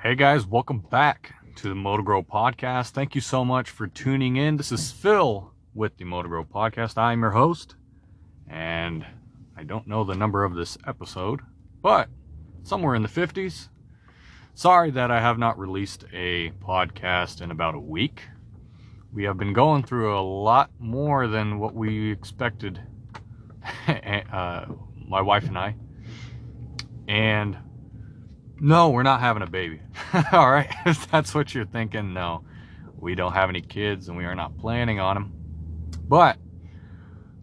Hey guys, welcome back to the Motogrow Podcast. Thank you so much for tuning in. This is Phil with the Motogrow Podcast. I'm your host, and I don't know the number of this episode, but somewhere in the 50s. Sorry that I have not released a podcast in about a week. We have been going through a lot more than what we expected, uh, my wife and I. And no, we're not having a baby. All right, if that's what you're thinking, no, we don't have any kids and we are not planning on them. But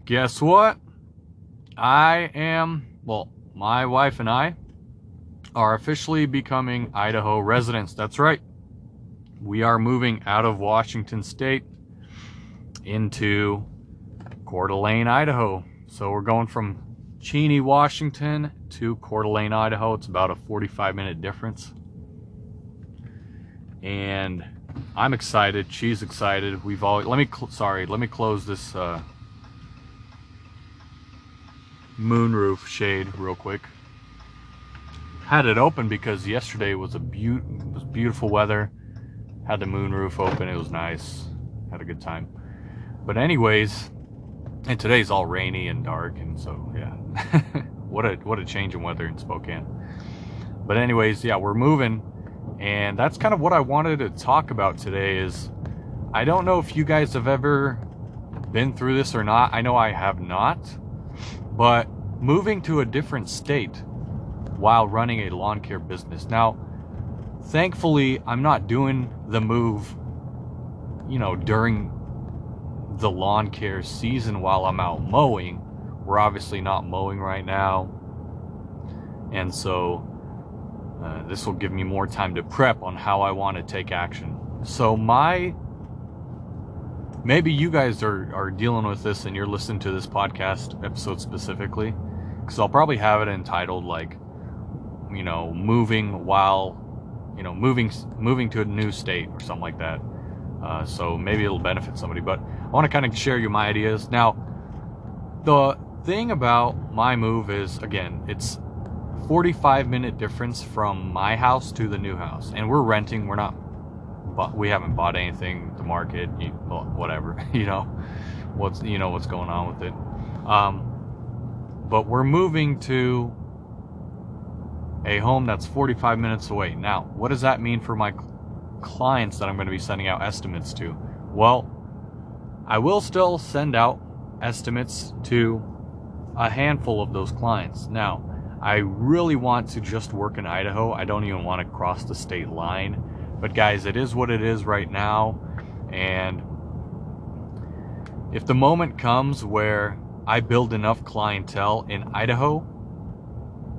guess what? I am, well, my wife and I are officially becoming Idaho residents. That's right. We are moving out of Washington State into Coeur d'Alene, Idaho. So we're going from Cheney, Washington to Coeur d'Alene, Idaho. It's about a 45 minute difference. And I'm excited. She's excited. We've all let me cl- sorry. Let me close this uh, moonroof shade real quick. Had it open because yesterday was a be- was beautiful weather. Had the moonroof open. It was nice. Had a good time. But anyways, and today's all rainy and dark, and so yeah, what a what a change in weather in Spokane. But anyways, yeah, we're moving, and that's kind of what I wanted to talk about today. Is I don't know if you guys have ever been through this or not. I know I have not, but moving to a different state while running a lawn care business. Now, thankfully, I'm not doing the move, you know, during the lawn care season while I'm out mowing. We're obviously not mowing right now. And so uh, this will give me more time to prep on how I want to take action. So, my maybe you guys are, are dealing with this and you're listening to this podcast episode specifically, because I'll probably have it entitled like, you know, moving while, you know, moving moving to a new state or something like that. Uh, so maybe it'll benefit somebody. But want to kind of share you my ideas. Now, the thing about my move is, again, it's 45 minute difference from my house to the new house, and we're renting. We're not, but we haven't bought anything The market. Whatever, you know, what's you know what's going on with it. Um, but we're moving to a home that's 45 minutes away. Now, what does that mean for my clients that I'm going to be sending out estimates to? Well, I will still send out estimates to a handful of those clients. Now, I really want to just work in Idaho. I don't even want to cross the state line. But guys, it is what it is right now. And if the moment comes where I build enough clientele in Idaho,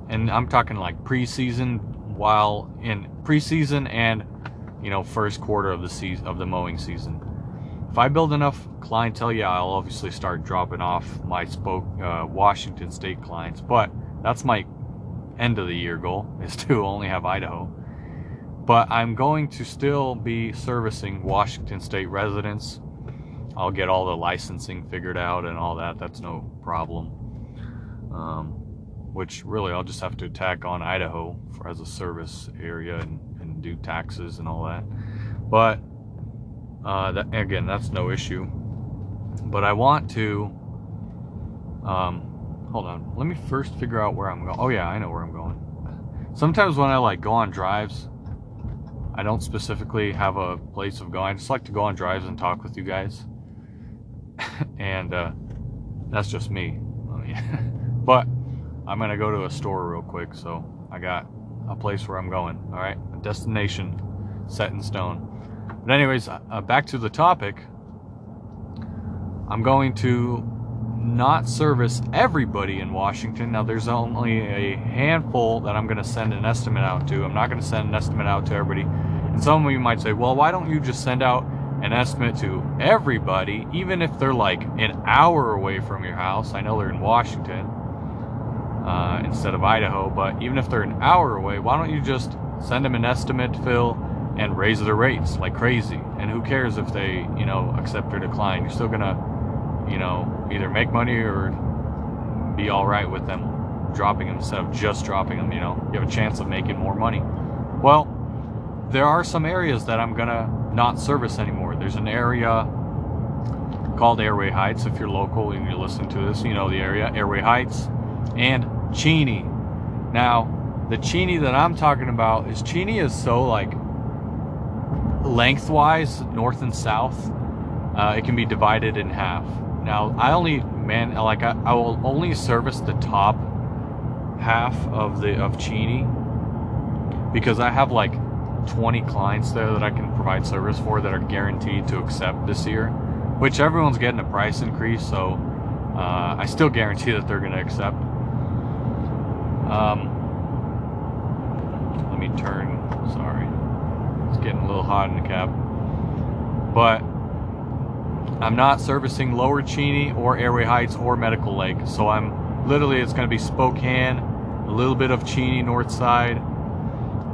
and I'm talking like preseason, while in preseason and you know first quarter of the season of the mowing season. If I build enough clientele, yeah, I'll obviously start dropping off my spoke uh, Washington State clients, but that's my end of the year goal is to only have Idaho. But I'm going to still be servicing Washington State residents. I'll get all the licensing figured out and all that. That's no problem. Um, which really I'll just have to tack on Idaho for, as a service area and, and do taxes and all that. But uh, that, again, that's no issue. But I want to. Um, hold on. Let me first figure out where I'm going. Oh yeah, I know where I'm going. Sometimes when I like go on drives, I don't specifically have a place of going. I just like to go on drives and talk with you guys. and uh, that's just me. but I'm gonna go to a store real quick, so I got a place where I'm going. All right, a destination set in stone. But anyways, uh, back to the topic. I'm going to not service everybody in Washington. Now, there's only a handful that I'm going to send an estimate out to. I'm not going to send an estimate out to everybody. And some of you might say, well, why don't you just send out an estimate to everybody, even if they're like an hour away from your house? I know they're in Washington uh, instead of Idaho, but even if they're an hour away, why don't you just send them an estimate, Phil, and raise their rates like crazy? And who cares if they, you know, accept or decline? You're still gonna, you know, either make money or be all right with them dropping them instead of just dropping them. You know, you have a chance of making more money. Well, there are some areas that I'm gonna not service anymore. There's an area called Airway Heights. If you're local and you're listening to this, you know the area, Airway Heights, and Cheney. Now, the Cheney that I'm talking about is Cheney is so like lengthwise, north and south, uh, it can be divided in half. Now, I only man like I, I will only service the top half of the of Cheney because I have like 20 clients there that I can provide service for that are guaranteed to accept this year, which everyone's getting a price increase, so uh, I still guarantee that they're going to accept. Um, let me turn. Sorry, it's getting a little hot in the cab, but I'm not servicing Lower Cheney or Airway Heights or Medical Lake, so I'm literally it's going to be Spokane, a little bit of Cheney North Side,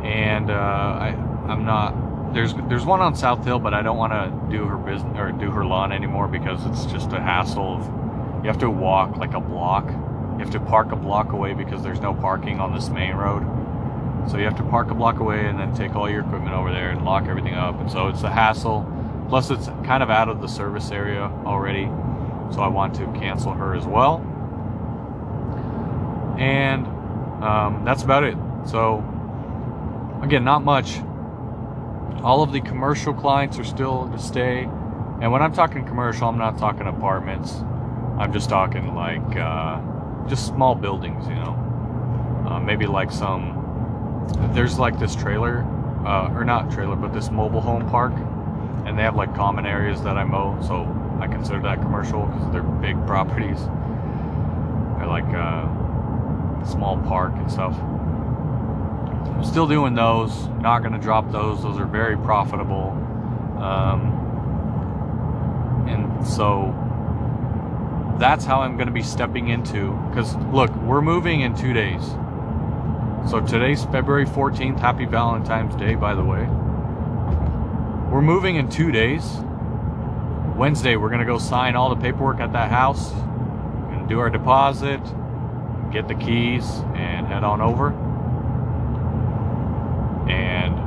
and uh, I I'm not there's there's one on South Hill, but I don't want to do her business or do her lawn anymore because it's just a hassle. Of, you have to walk like a block. You have to park a block away because there's no parking on this main road. So you have to park a block away and then take all your equipment over there and lock everything up. And so it's a hassle. Plus, it's kind of out of the service area already. So I want to cancel her as well. And um, that's about it. So, again, not much. All of the commercial clients are still to stay. And when I'm talking commercial, I'm not talking apartments. I'm just talking like uh, just small buildings, you know. Uh, maybe like some. There's like this trailer, uh, or not trailer, but this mobile home park, and they have like common areas that I mow, so I consider that commercial because they're big properties. They're like a uh, small park and stuff. I'm still doing those. Not going to drop those. Those are very profitable. Um, and so that's how I'm going to be stepping into. Because look, we're moving in two days. So today's February 14th. Happy Valentine's Day, by the way. We're moving in two days. Wednesday, we're going to go sign all the paperwork at that house. We're going to do our deposit, get the keys, and head on over. And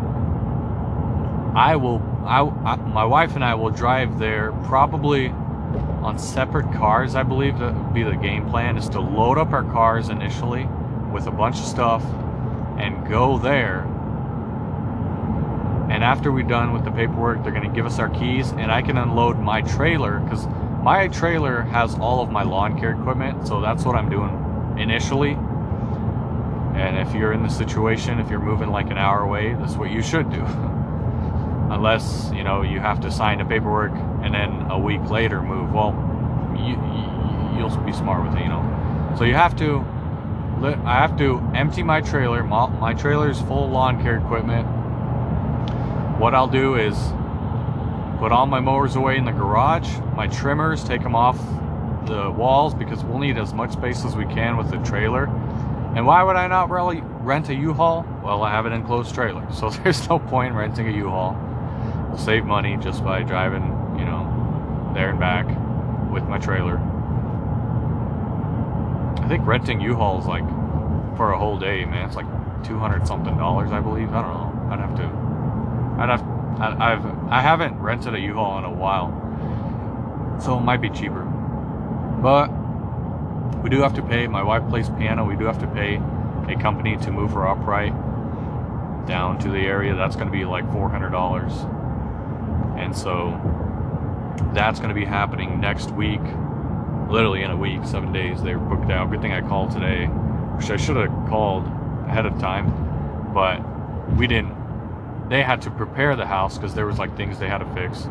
I will, I, I, my wife and I will drive there probably on separate cars. I believe that would be the game plan is to load up our cars initially with a bunch of stuff and go there. And after we're done with the paperwork, they're going to give us our keys and I can unload my trailer because my trailer has all of my lawn care equipment. So that's what I'm doing initially. And if you're in the situation, if you're moving like an hour away, that's what you should do. Unless, you know, you have to sign the paperwork and then a week later move. Well, you, you'll be smart with it, you know. So you have to, I have to empty my trailer. My trailer is full of lawn care equipment. What I'll do is put all my mowers away in the garage, my trimmers, take them off the walls because we'll need as much space as we can with the trailer. And why would I not really rent a U-Haul? Well, I have an enclosed trailer, so there's no point in renting a U-Haul. We'll save money just by driving, you know, there and back with my trailer. I think renting U-Haul is like for a whole day, man. It's like 200 something dollars, I believe. I don't know. I'd have to. I'd have. I, I've. I haven't rented a U-Haul in a while, so it might be cheaper. But we do have to pay. My wife plays piano. We do have to pay a company to move her upright down to the area. That's going to be like four hundred dollars, and so that's going to be happening next week. Literally in a week, seven days. They're booked out. Good thing I called today, which I should have called ahead of time, but we didn't. They had to prepare the house because there was like things they had to fix.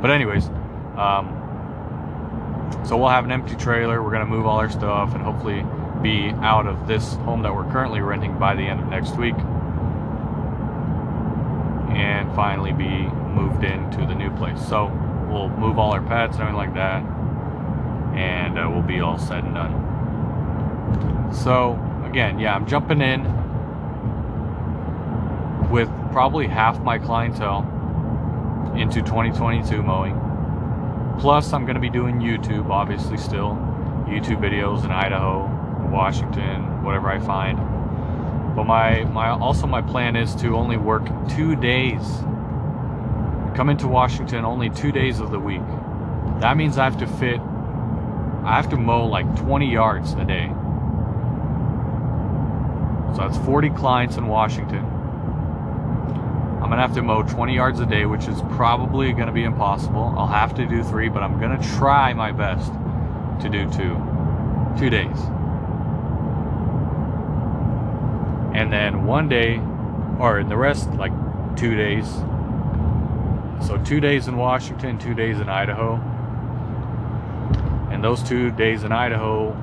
But anyways, um, so we'll have an empty trailer. We're gonna move all our stuff and hopefully be out of this home that we're currently renting by the end of next week, and finally be moved into the new place. So we'll move all our pets and everything like that, and uh, we'll be all said and done. So again, yeah, I'm jumping in with probably half my clientele into 2022 mowing. Plus, I'm going to be doing YouTube, obviously, still. YouTube videos in Idaho, Washington, whatever I find. But my my also my plan is to only work two days. Come into Washington only two days of the week. That means I have to fit. I have to mow like 20 yards a day. So that's 40 clients in Washington. I'm gonna have to mow 20 yards a day, which is probably gonna be impossible. I'll have to do three, but I'm gonna try my best to do two. Two days. And then one day, or in the rest, like two days. So two days in Washington, two days in Idaho. And those two days in Idaho,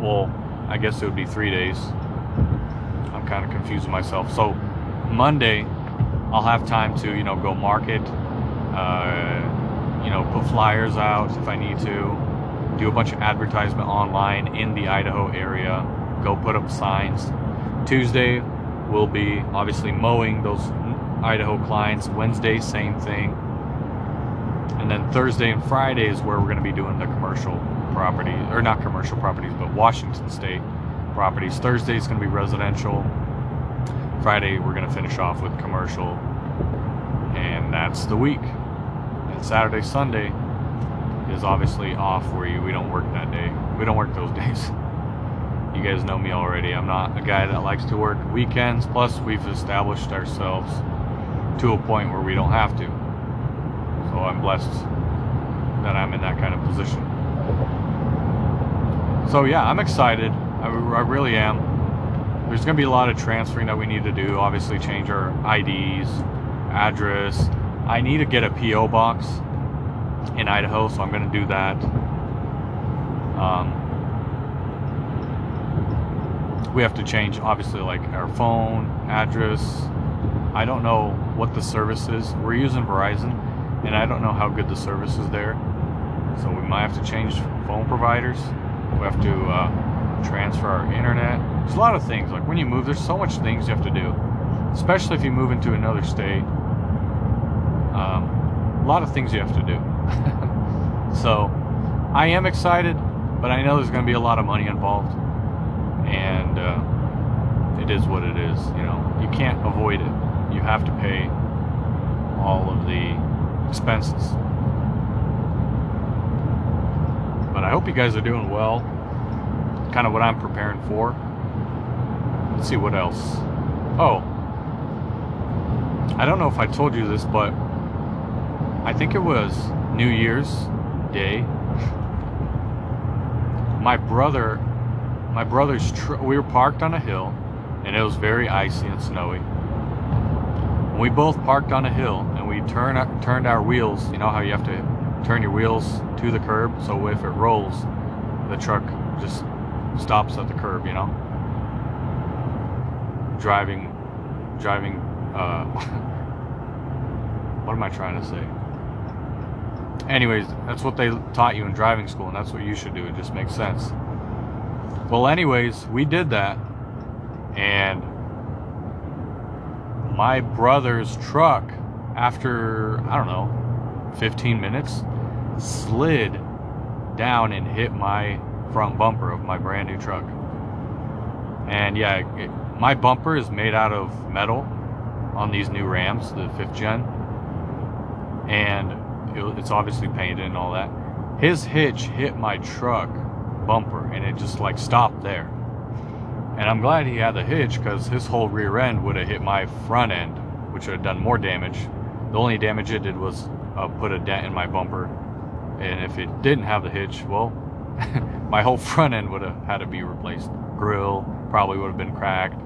well, I guess it would be three days. Kind of confusing myself. So Monday, I'll have time to, you know, go market, uh, you know, put flyers out if I need to, do a bunch of advertisement online in the Idaho area, go put up signs. Tuesday will be obviously mowing those Idaho clients. Wednesday, same thing. And then Thursday and Friday is where we're going to be doing the commercial property, or not commercial properties, but Washington State properties. Thursday is going to be residential. Friday, we're going to finish off with commercial. And that's the week. And Saturday, Sunday is obviously off where you, we don't work that day. We don't work those days. You guys know me already. I'm not a guy that likes to work weekends. Plus, we've established ourselves to a point where we don't have to. So I'm blessed that I'm in that kind of position. So yeah, I'm excited. I, I really am there's going to be a lot of transferring that we need to do. Obviously, change our IDs, address. I need to get a PO box in Idaho, so I'm going to do that. Um, we have to change, obviously, like our phone address. I don't know what the service is. We're using Verizon, and I don't know how good the service is there. So we might have to change phone providers. We have to uh, transfer our internet there's a lot of things. Like when you move, there's so much things you have to do, especially if you move into another state. Um, a lot of things you have to do. so I am excited, but I know there's going to be a lot of money involved, and uh, it is what it is. You know, you can't avoid it. You have to pay all of the expenses. But I hope you guys are doing well. Kind of what I'm preparing for. Let's see what else. Oh. I don't know if I told you this, but I think it was New Year's Day. My brother, my brother's, tr- we were parked on a hill and it was very icy and snowy. We both parked on a hill and we turn, turned our wheels. You know how you have to turn your wheels to the curb so if it rolls, the truck just stops at the curb, you know? driving, driving, uh, what am I trying to say? Anyways, that's what they taught you in driving school, and that's what you should do. It just makes sense. Well, anyways, we did that, and my brother's truck, after, I don't know, 15 minutes, slid down and hit my front bumper of my brand new truck. And yeah, it, my bumper is made out of metal on these new Rams, the fifth gen, and it, it's obviously painted and all that. His hitch hit my truck bumper, and it just like stopped there. And I'm glad he had the hitch because his whole rear end would have hit my front end, which would have done more damage. The only damage it did was uh, put a dent in my bumper. And if it didn't have the hitch, well, my whole front end would have had to be replaced. Grill probably would have been cracked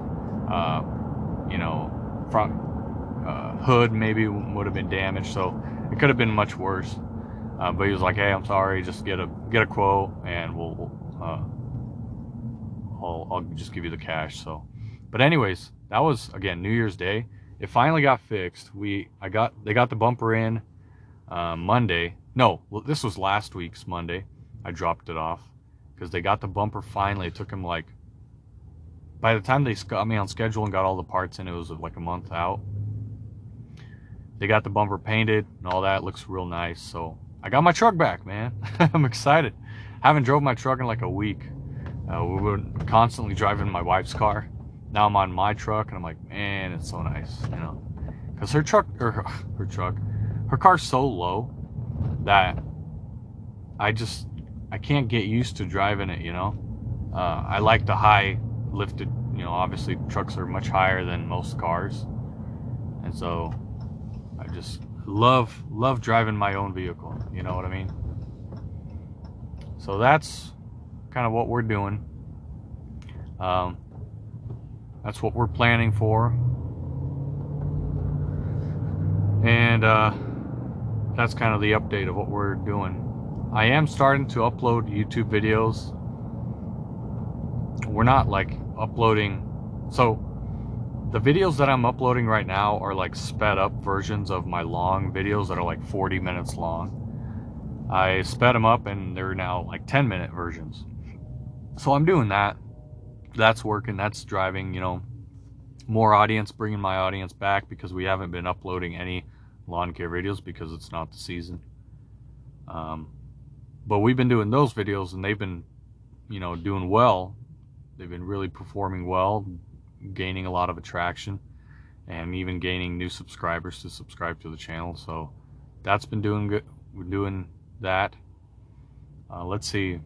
uh, you know, front uh, hood maybe would have been damaged. So it could have been much worse. Uh, but he was like, "Hey, I'm sorry. Just get a get a quote, and we'll uh, I'll, I'll just give you the cash." So, but anyways, that was again New Year's Day. It finally got fixed. We I got they got the bumper in uh, Monday. No, this was last week's Monday. I dropped it off because they got the bumper finally. It took them like by the time they got me on schedule and got all the parts in, it was like a month out. They got the bumper painted and all that. It looks real nice. So I got my truck back, man. I'm excited. Haven't drove my truck in like a week. Uh, we were constantly driving my wife's car. Now I'm on my truck and I'm like, man, it's so nice, you know, because her truck or her, her truck, her car's so low that I just I can't get used to driving it, you know. Uh, I like the high lifted, you know, obviously trucks are much higher than most cars. And so I just love love driving my own vehicle, you know what I mean? So that's kind of what we're doing. Um, that's what we're planning for. And uh, that's kind of the update of what we're doing. I am starting to upload YouTube videos. We're not like uploading. So the videos that I'm uploading right now are like sped up versions of my long videos that are like 40 minutes long. I sped them up and they're now like 10 minute versions. So I'm doing that. That's working. That's driving, you know, more audience, bringing my audience back because we haven't been uploading any lawn care videos because it's not the season. Um, but we've been doing those videos and they've been, you know, doing well. They've been really performing well, gaining a lot of attraction, and even gaining new subscribers to subscribe to the channel. So that's been doing good. We're doing that. Uh, let's see.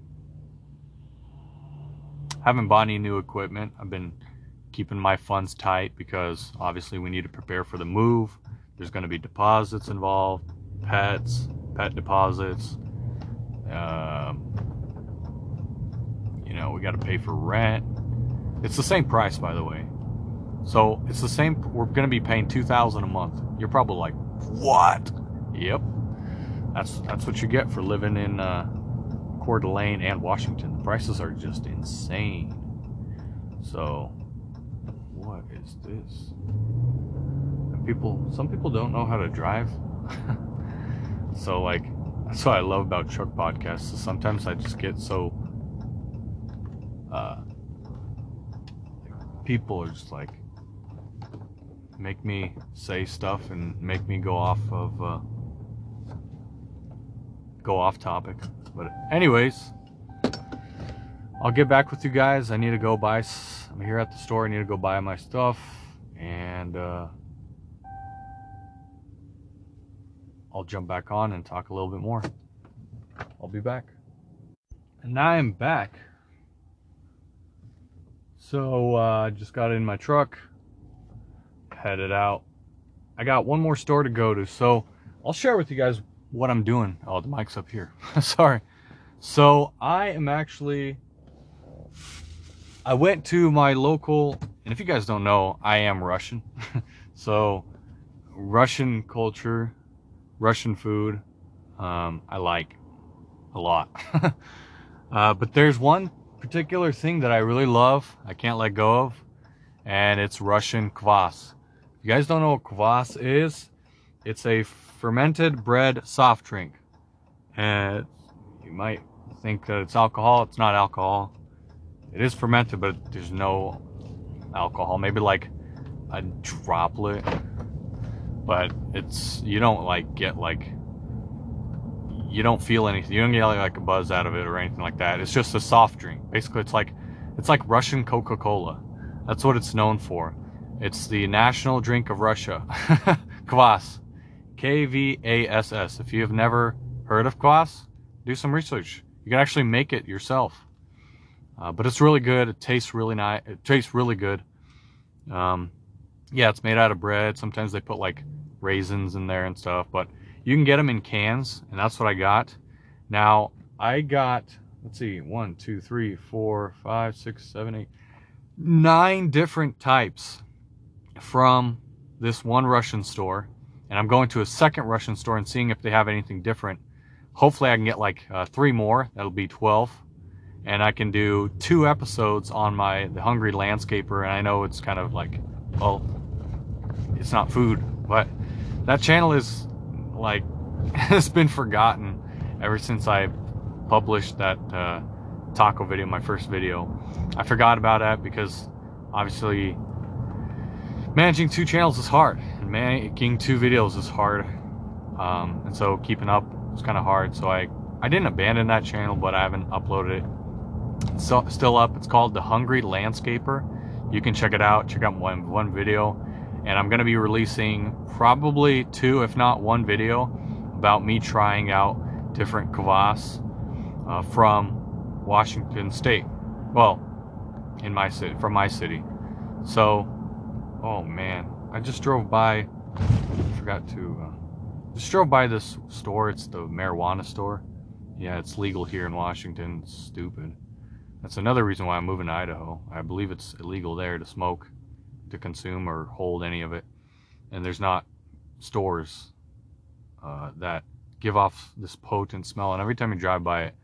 Haven't bought any new equipment. I've been keeping my funds tight because obviously we need to prepare for the move. There's going to be deposits involved, pets, pet deposits. Um, you know, we got to pay for rent. It's the same price, by the way. So it's the same. We're going to be paying two thousand a month. You're probably like, what? Yep. That's that's what you get for living in uh, Coeur d'Alene and Washington. The prices are just insane. So, what is this? And people, some people don't know how to drive. so, like, that's what I love about truck podcasts. Is Sometimes I just get so. Uh, people are just like make me say stuff and make me go off of uh, go off topic. But anyways, I'll get back with you guys. I need to go buy. I'm here at the store. I need to go buy my stuff, and uh, I'll jump back on and talk a little bit more. I'll be back. And now I'm back. So I uh, just got in my truck, headed out. I got one more store to go to, so I'll share with you guys what I'm doing. Oh, the mic's up here. Sorry. So I am actually. I went to my local, and if you guys don't know, I am Russian. so Russian culture, Russian food, um, I like a lot. uh, but there's one particular thing that I really love, I can't let go of, and it's Russian kvass. If you guys don't know what kvass is, it's a fermented bread soft drink. And you might think that it's alcohol. It's not alcohol. It is fermented, but there's no alcohol. Maybe like a droplet. But it's, you don't like get like, you don't feel anything. You don't get like a buzz out of it or anything like that. It's just a soft drink. Basically, it's like, it's like Russian Coca-Cola. That's what it's known for. It's the national drink of Russia. Kvass. K V A S S. If you have never heard of kvass, do some research. You can actually make it yourself. Uh, but it's really good. It tastes really nice. It tastes really good. Um, yeah, it's made out of bread. Sometimes they put like raisins in there and stuff, but you can get them in cans, and that's what I got. Now, I got, let's see, one, two, three, four, five, six, seven, eight, nine different types from this one Russian store and I'm going to a second Russian store and seeing if they have anything different. Hopefully I can get like uh, three more. That'll be 12. And I can do two episodes on my The Hungry Landscaper. And I know it's kind of like, well, it's not food, but that channel is like, has been forgotten ever since I published that uh, taco video, my first video. I forgot about that because obviously managing two channels is hard and making two videos is hard. Um, and so keeping up was kind of hard so I I didn't abandon that channel but I haven't uploaded it. It's so, still up. It's called the hungry landscaper. You can check it out. Check out one one video, and I'm gonna be releasing probably two, if not one video, about me trying out different kvass uh, from Washington State. Well, in my city, from my city. So, oh man, I just drove by. Forgot to. Uh, just drove by this store. It's the marijuana store. Yeah, it's legal here in Washington. It's stupid. That's another reason why I'm moving to Idaho. I believe it's illegal there to smoke, to consume, or hold any of it. And there's not stores uh, that give off this potent smell. And every time you drive by it,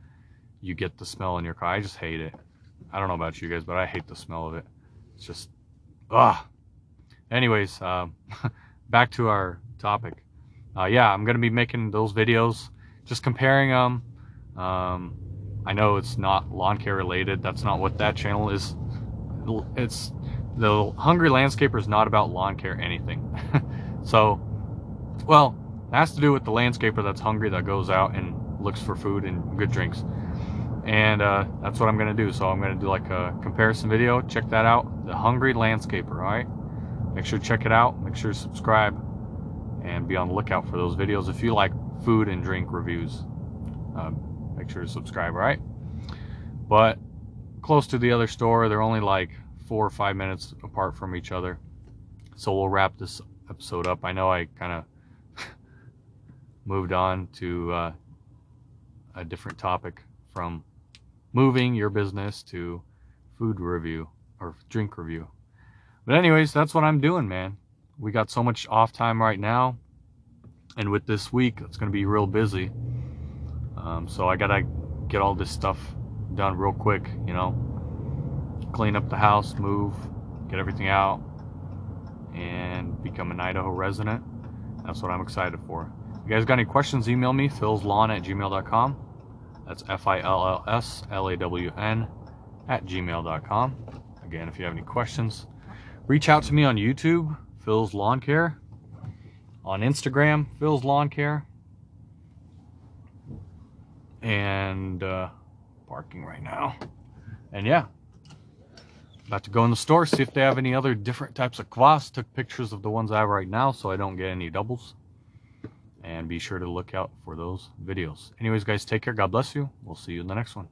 you get the smell in your car. I just hate it. I don't know about you guys, but I hate the smell of it. It's just, ah. Anyways, uh, back to our topic. Uh, yeah, I'm gonna be making those videos, just comparing them. Um, I know it's not lawn care related. That's not what that channel is. It's the Hungry Landscaper is not about lawn care anything. so, well, it has to do with the landscaper that's hungry that goes out and looks for food and good drinks. And uh, that's what I'm gonna do. So I'm gonna do like a comparison video. Check that out. The hungry landscaper all right? Make sure to check it out. Make sure to subscribe. And be on the lookout for those videos if you like food and drink reviews. Uh, make sure to subscribe all right? But close to the other store they're only like four or five minutes apart from each other so we'll wrap this episode up I know I kind of moved on to uh, a different topic from moving your business to food review or drink review. But anyways, that's what I'm doing, man. We got so much off time right now. And with this week, it's going to be real busy. Um, so I got to get all this stuff done real quick, you know. Clean up the house, move, get everything out, and become an Idaho resident. That's what I'm excited for. If you guys got any questions, email me, philslawn at gmail.com. That's F I L L S L A W N at gmail.com. Again, if you have any questions, reach out to me on YouTube, Phil's Lawn Care, on Instagram, Phil's Lawn Care, and uh, parking right now. And yeah, about to go in the store, see if they have any other different types of kvass. Took pictures of the ones I have right now so I don't get any doubles and be sure to look out for those videos. Anyways, guys, take care. God bless you. We'll see you in the next one.